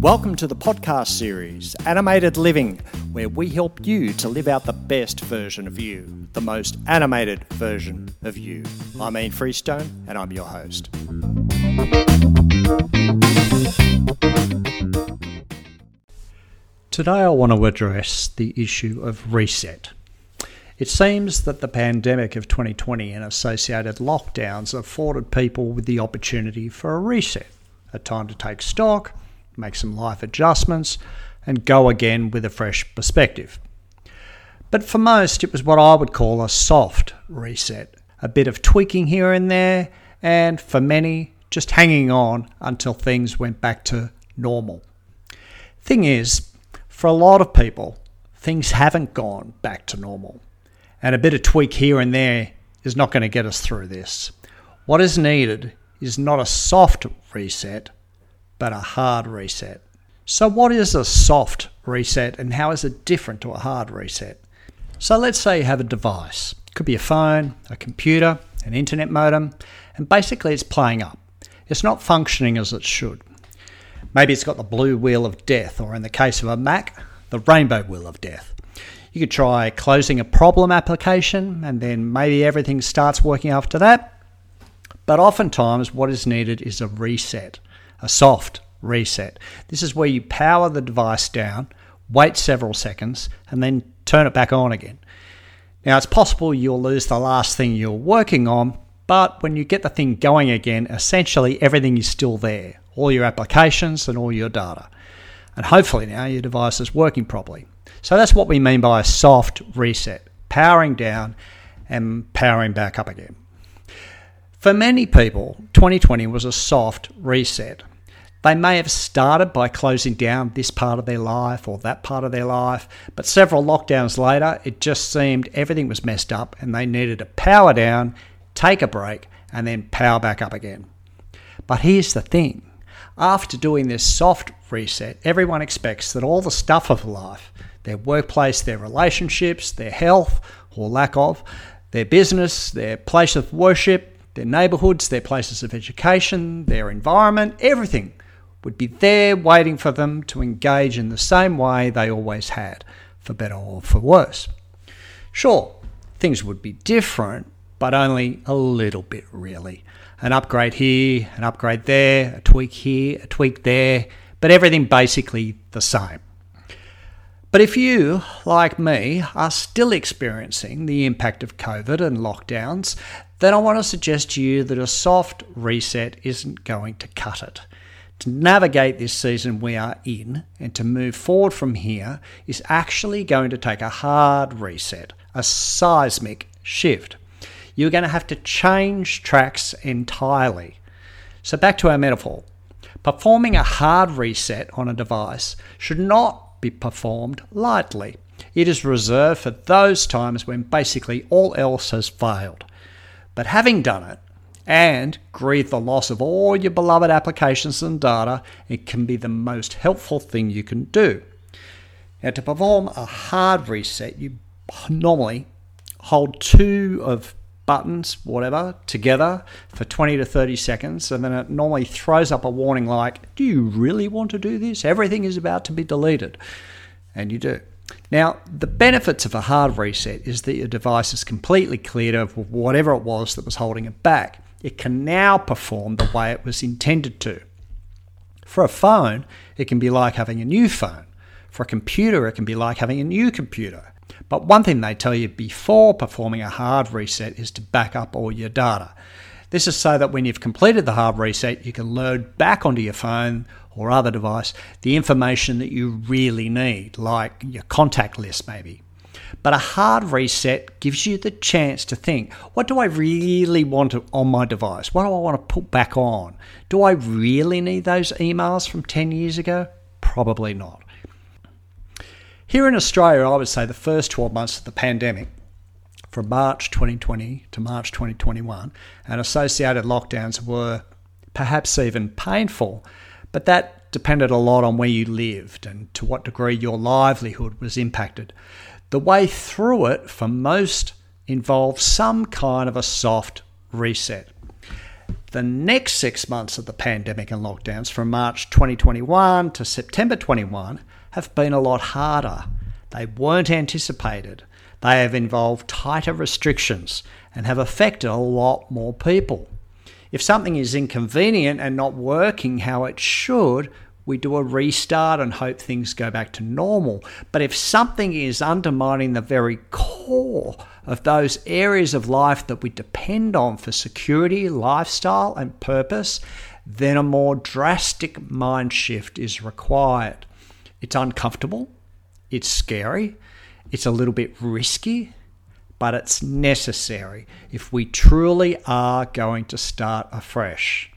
Welcome to the podcast series, Animated Living, where we help you to live out the best version of you, the most animated version of you. I'm Ian Freestone, and I'm your host. Today, I want to address the issue of reset. It seems that the pandemic of 2020 and associated lockdowns afforded people with the opportunity for a reset, a time to take stock make some life adjustments, and go again with a fresh perspective. But for most, it was what I would call a soft reset, a bit of tweaking here and there, and for many, just hanging on until things went back to normal. Thing is, for a lot of people, things haven't gone back to normal, and a bit of tweak here and there is not going to get us through this. What is needed is not a soft reset, but a hard reset. So, what is a soft reset and how is it different to a hard reset? So, let's say you have a device. It could be a phone, a computer, an internet modem, and basically it's playing up. It's not functioning as it should. Maybe it's got the blue wheel of death, or in the case of a Mac, the rainbow wheel of death. You could try closing a problem application and then maybe everything starts working after that. But oftentimes, what is needed is a reset a soft reset. This is where you power the device down, wait several seconds, and then turn it back on again. Now, it's possible you'll lose the last thing you're working on, but when you get the thing going again, essentially everything is still there all your applications and all your data. And hopefully now your device is working properly. So that's what we mean by a soft reset powering down and powering back up again. For many people, 2020 was a soft reset. They may have started by closing down this part of their life or that part of their life, but several lockdowns later, it just seemed everything was messed up and they needed to power down, take a break, and then power back up again. But here's the thing after doing this soft reset, everyone expects that all the stuff of life, their workplace, their relationships, their health or lack of, their business, their place of worship, their neighbourhoods, their places of education, their environment, everything would be there waiting for them to engage in the same way they always had, for better or for worse. Sure, things would be different, but only a little bit really. An upgrade here, an upgrade there, a tweak here, a tweak there, but everything basically the same. But if you, like me, are still experiencing the impact of COVID and lockdowns, then I want to suggest to you that a soft reset isn't going to cut it. To navigate this season we are in and to move forward from here is actually going to take a hard reset, a seismic shift. You're going to have to change tracks entirely. So, back to our metaphor. Performing a hard reset on a device should not be performed lightly. It is reserved for those times when basically all else has failed. But having done it, and grieve the loss of all your beloved applications and data, it can be the most helpful thing you can do. Now, to perform a hard reset, you normally hold two of buttons, whatever, together for 20 to 30 seconds, and then it normally throws up a warning like, Do you really want to do this? Everything is about to be deleted. And you do. Now, the benefits of a hard reset is that your device is completely cleared of whatever it was that was holding it back. It can now perform the way it was intended to. For a phone, it can be like having a new phone. For a computer, it can be like having a new computer. But one thing they tell you before performing a hard reset is to back up all your data. This is so that when you've completed the hard reset, you can load back onto your phone or other device the information that you really need, like your contact list, maybe. But a hard reset gives you the chance to think what do I really want on my device? What do I want to put back on? Do I really need those emails from 10 years ago? Probably not. Here in Australia, I would say the first 12 months of the pandemic, from March 2020 to March 2021, and associated lockdowns were perhaps even painful but that depended a lot on where you lived and to what degree your livelihood was impacted. The way through it for most involved some kind of a soft reset. The next six months of the pandemic and lockdowns from March 2021 to September 21 have been a lot harder. They weren't anticipated. They have involved tighter restrictions and have affected a lot more people. If something is inconvenient and not working how it should, we do a restart and hope things go back to normal. But if something is undermining the very core of those areas of life that we depend on for security, lifestyle, and purpose, then a more drastic mind shift is required. It's uncomfortable, it's scary, it's a little bit risky, but it's necessary if we truly are going to start afresh.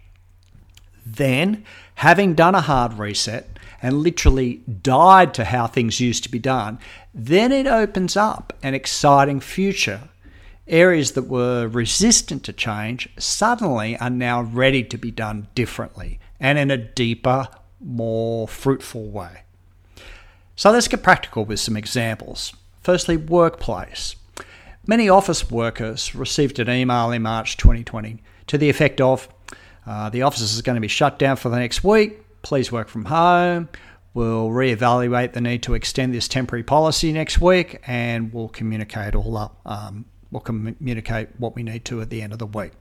Then, having done a hard reset and literally died to how things used to be done, then it opens up an exciting future. Areas that were resistant to change suddenly are now ready to be done differently and in a deeper, more fruitful way. So let's get practical with some examples. Firstly, workplace. Many office workers received an email in March 2020 to the effect of uh, the office is going to be shut down for the next week. Please work from home. We'll reevaluate the need to extend this temporary policy next week and we'll communicate all up. Um, we'll communicate what we need to at the end of the week.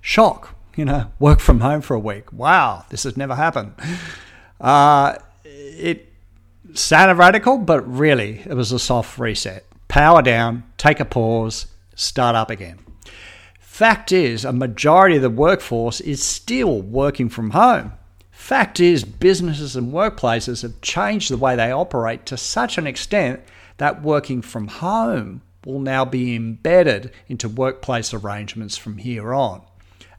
Shock, you know, work from home for a week. Wow, this has never happened. Uh, it sounded radical, but really it was a soft reset. Power down, take a pause, start up again. Fact is, a majority of the workforce is still working from home. Fact is, businesses and workplaces have changed the way they operate to such an extent that working from home will now be embedded into workplace arrangements from here on.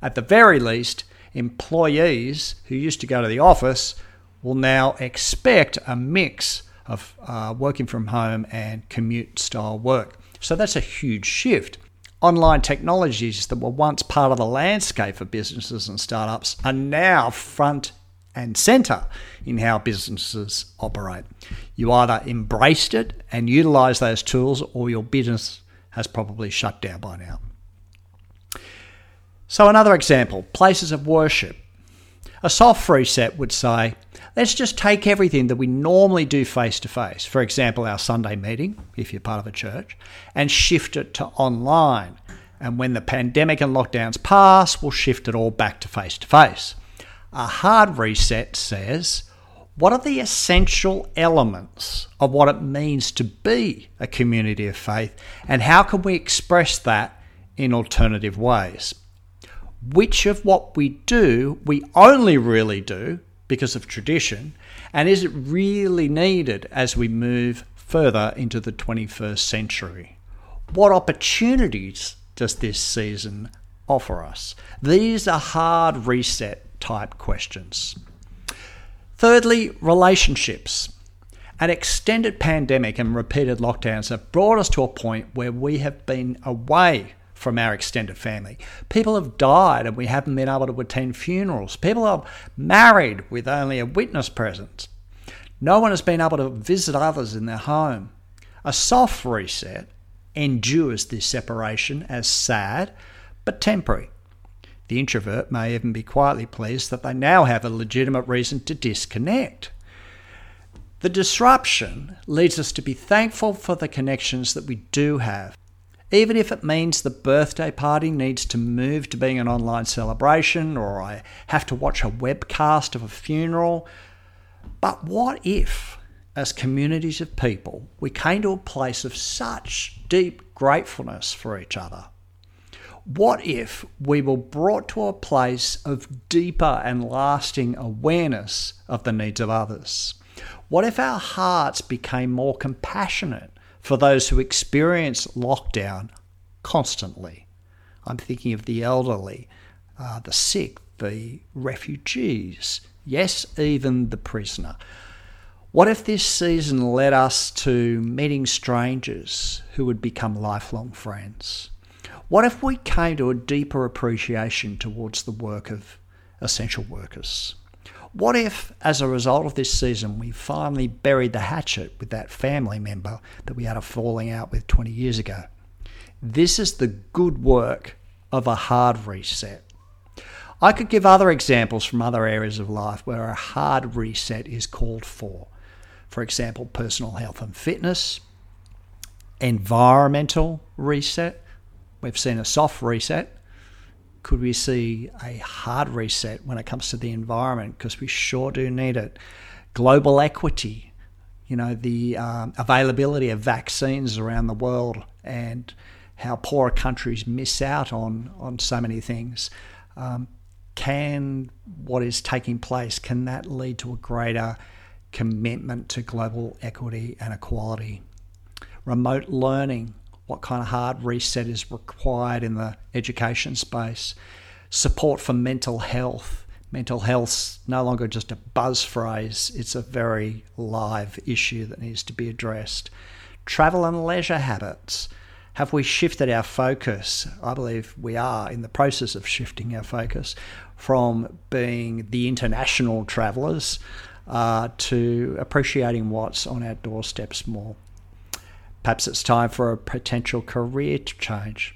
At the very least, employees who used to go to the office will now expect a mix of uh, working from home and commute style work. So that's a huge shift online technologies that were once part of the landscape for businesses and startups are now front and center in how businesses operate. You either embraced it and utilized those tools, or your business has probably shut down by now. So, another example places of worship. A soft reset would say, let's just take everything that we normally do face to face, for example, our Sunday meeting, if you're part of a church, and shift it to online. And when the pandemic and lockdowns pass, we'll shift it all back to face to face. A hard reset says, what are the essential elements of what it means to be a community of faith, and how can we express that in alternative ways? Which of what we do we only really do because of tradition? And is it really needed as we move further into the 21st century? What opportunities does this season offer us? These are hard reset type questions. Thirdly, relationships. An extended pandemic and repeated lockdowns have brought us to a point where we have been away from our extended family. People have died and we haven't been able to attend funerals. People are married with only a witness present. No one has been able to visit others in their home. A soft reset endures this separation as sad but temporary. The introvert may even be quietly pleased that they now have a legitimate reason to disconnect. The disruption leads us to be thankful for the connections that we do have even if it means the birthday party needs to move to being an online celebration or I have to watch a webcast of a funeral. But what if, as communities of people, we came to a place of such deep gratefulness for each other? What if we were brought to a place of deeper and lasting awareness of the needs of others? What if our hearts became more compassionate for those who experience lockdown constantly. I'm thinking of the elderly, uh, the sick, the refugees, yes, even the prisoner. What if this season led us to meeting strangers who would become lifelong friends? What if we came to a deeper appreciation towards the work of essential workers? What if, as a result of this season, we finally buried the hatchet with that family member that we had a falling out with 20 years ago? This is the good work of a hard reset. I could give other examples from other areas of life where a hard reset is called for. For example, personal health and fitness, environmental reset. We've seen a soft reset. Could we see a hard reset when it comes to the environment? Because we sure do need it. Global equity, you know, the um, availability of vaccines around the world and how poorer countries miss out on, on so many things. Um, can what is taking place can that lead to a greater commitment to global equity and equality remote learning what kind of hard reset is required in the education space support for mental health mental health's no longer just a buzz phrase it's a very live issue that needs to be addressed travel and leisure habits have we shifted our focus? I believe we are in the process of shifting our focus from being the international travellers uh, to appreciating what's on our doorsteps more. Perhaps it's time for a potential career change.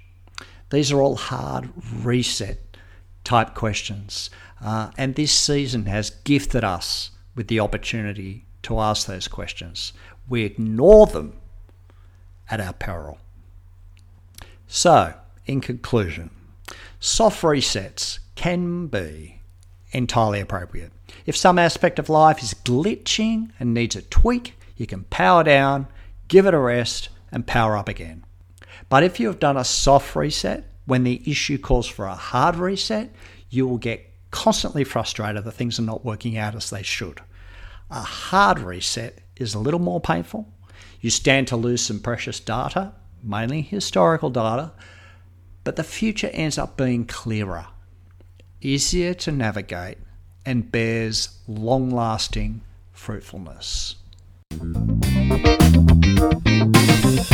These are all hard reset type questions. Uh, and this season has gifted us with the opportunity to ask those questions. We ignore them at our peril. So, in conclusion, soft resets can be entirely appropriate. If some aspect of life is glitching and needs a tweak, you can power down, give it a rest, and power up again. But if you have done a soft reset, when the issue calls for a hard reset, you will get constantly frustrated that things are not working out as they should. A hard reset is a little more painful. You stand to lose some precious data, mainly historical data, but the future ends up being clearer, easier to navigate, and bears long lasting fruitfulness. Thank you.